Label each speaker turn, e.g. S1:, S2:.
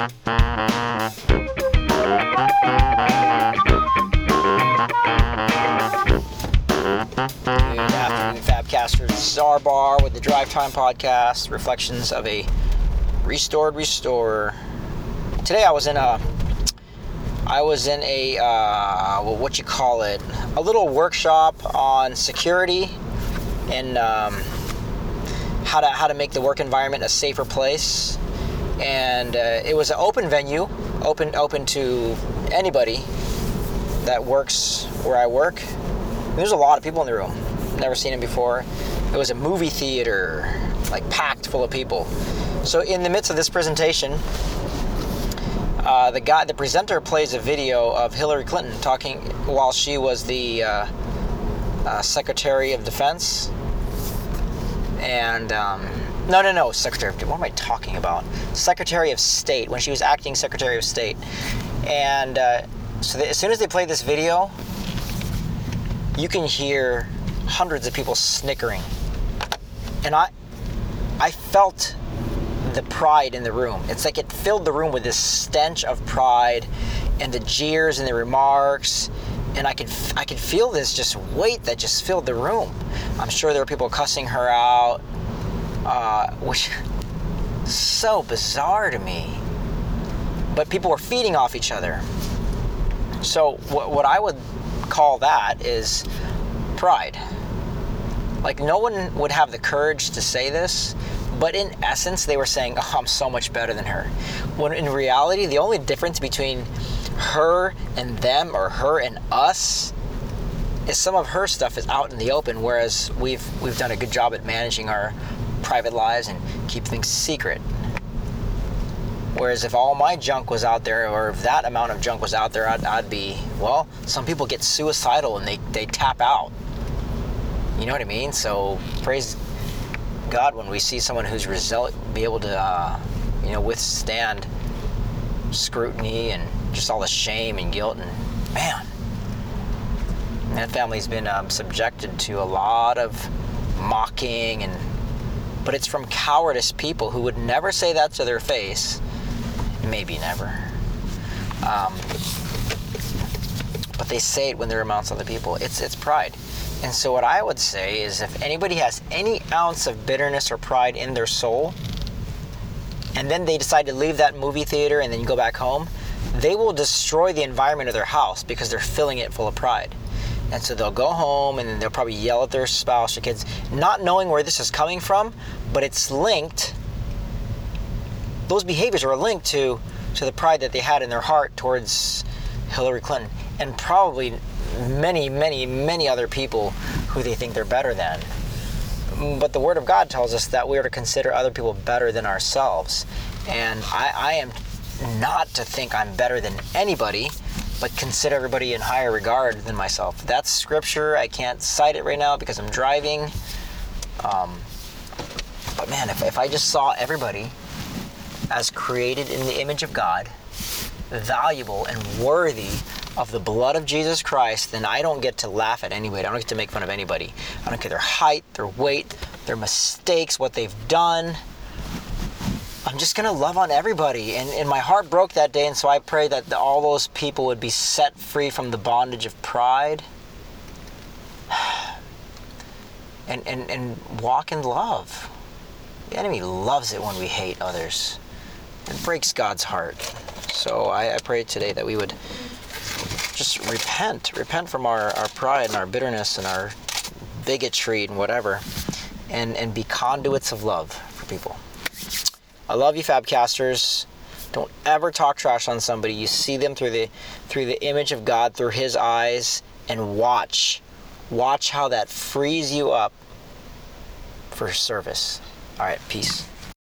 S1: Good afternoon, Fabcasters. This bar with the Drive Time Podcast, reflections of a restored restorer. Today I was in a, I was in a, uh, well, what you call it, a little workshop on security and um, how to how to make the work environment a safer place. And uh, it was an open venue, open open to anybody that works where I work. There's a lot of people in the room. Never seen it before. It was a movie theater, like packed full of people. So in the midst of this presentation, uh, the guy, the presenter, plays a video of Hillary Clinton talking while she was the uh, uh, Secretary of Defense. And um, no, no, no, Secretary of what am I talking about? Secretary of State when she was acting Secretary of State. And uh, so as soon as they play this video, you can hear hundreds of people snickering. And I I felt the pride in the room. It's like it filled the room with this stench of pride and the jeers and the remarks and I could I could feel this just weight that just filled the room. I'm sure there were people cussing her out, uh, which so bizarre to me. But people were feeding off each other. So what, what I would call that is pride. Like, no one would have the courage to say this, but in essence, they were saying, Oh, I'm so much better than her. When in reality, the only difference between her and them or her and us is some of her stuff is out in the open, whereas we've we've done a good job at managing our private lives and keep things secret. Whereas if all my junk was out there, or if that amount of junk was out there, I'd, I'd be, well, some people get suicidal and they, they tap out. You know what I mean? So praise God when we see someone who's resilient, be able to, uh, you know, withstand scrutiny and just all the shame and guilt. And man, that family's been um, subjected to a lot of mocking and but it's from cowardice people who would never say that to their face. Maybe never. Um, but they say it when they're amongst other people. It's it's pride. And so what i would say is if anybody has any ounce of bitterness or pride in their soul and then they decide to leave that movie theater and then you go back home they will destroy the environment of their house because they're filling it full of pride and so they'll go home and then they'll probably yell at their spouse or kids, not knowing where this is coming from, but it's linked. Those behaviors are linked to, to the pride that they had in their heart towards Hillary Clinton and probably many, many, many other people who they think they're better than. But the Word of God tells us that we are to consider other people better than ourselves. And I, I am not to think I'm better than anybody but consider everybody in higher regard than myself. That's scripture. I can't cite it right now because I'm driving. Um, but man, if, if I just saw everybody as created in the image of God, valuable and worthy of the blood of Jesus Christ, then I don't get to laugh at anybody. I don't get to make fun of anybody. I don't care their height, their weight, their mistakes, what they've done. I'm just going to love on everybody. And, and my heart broke that day, and so I pray that the, all those people would be set free from the bondage of pride and, and, and walk in love. The enemy loves it when we hate others, it breaks God's heart. So I, I pray today that we would just repent, repent from our, our pride and our bitterness and our bigotry and whatever, and, and be conduits of love for people. I love you, Fabcasters. Don't ever talk trash on somebody. You see them through the through the image of God, through His eyes, and watch, watch how that frees you up for service. All right, peace.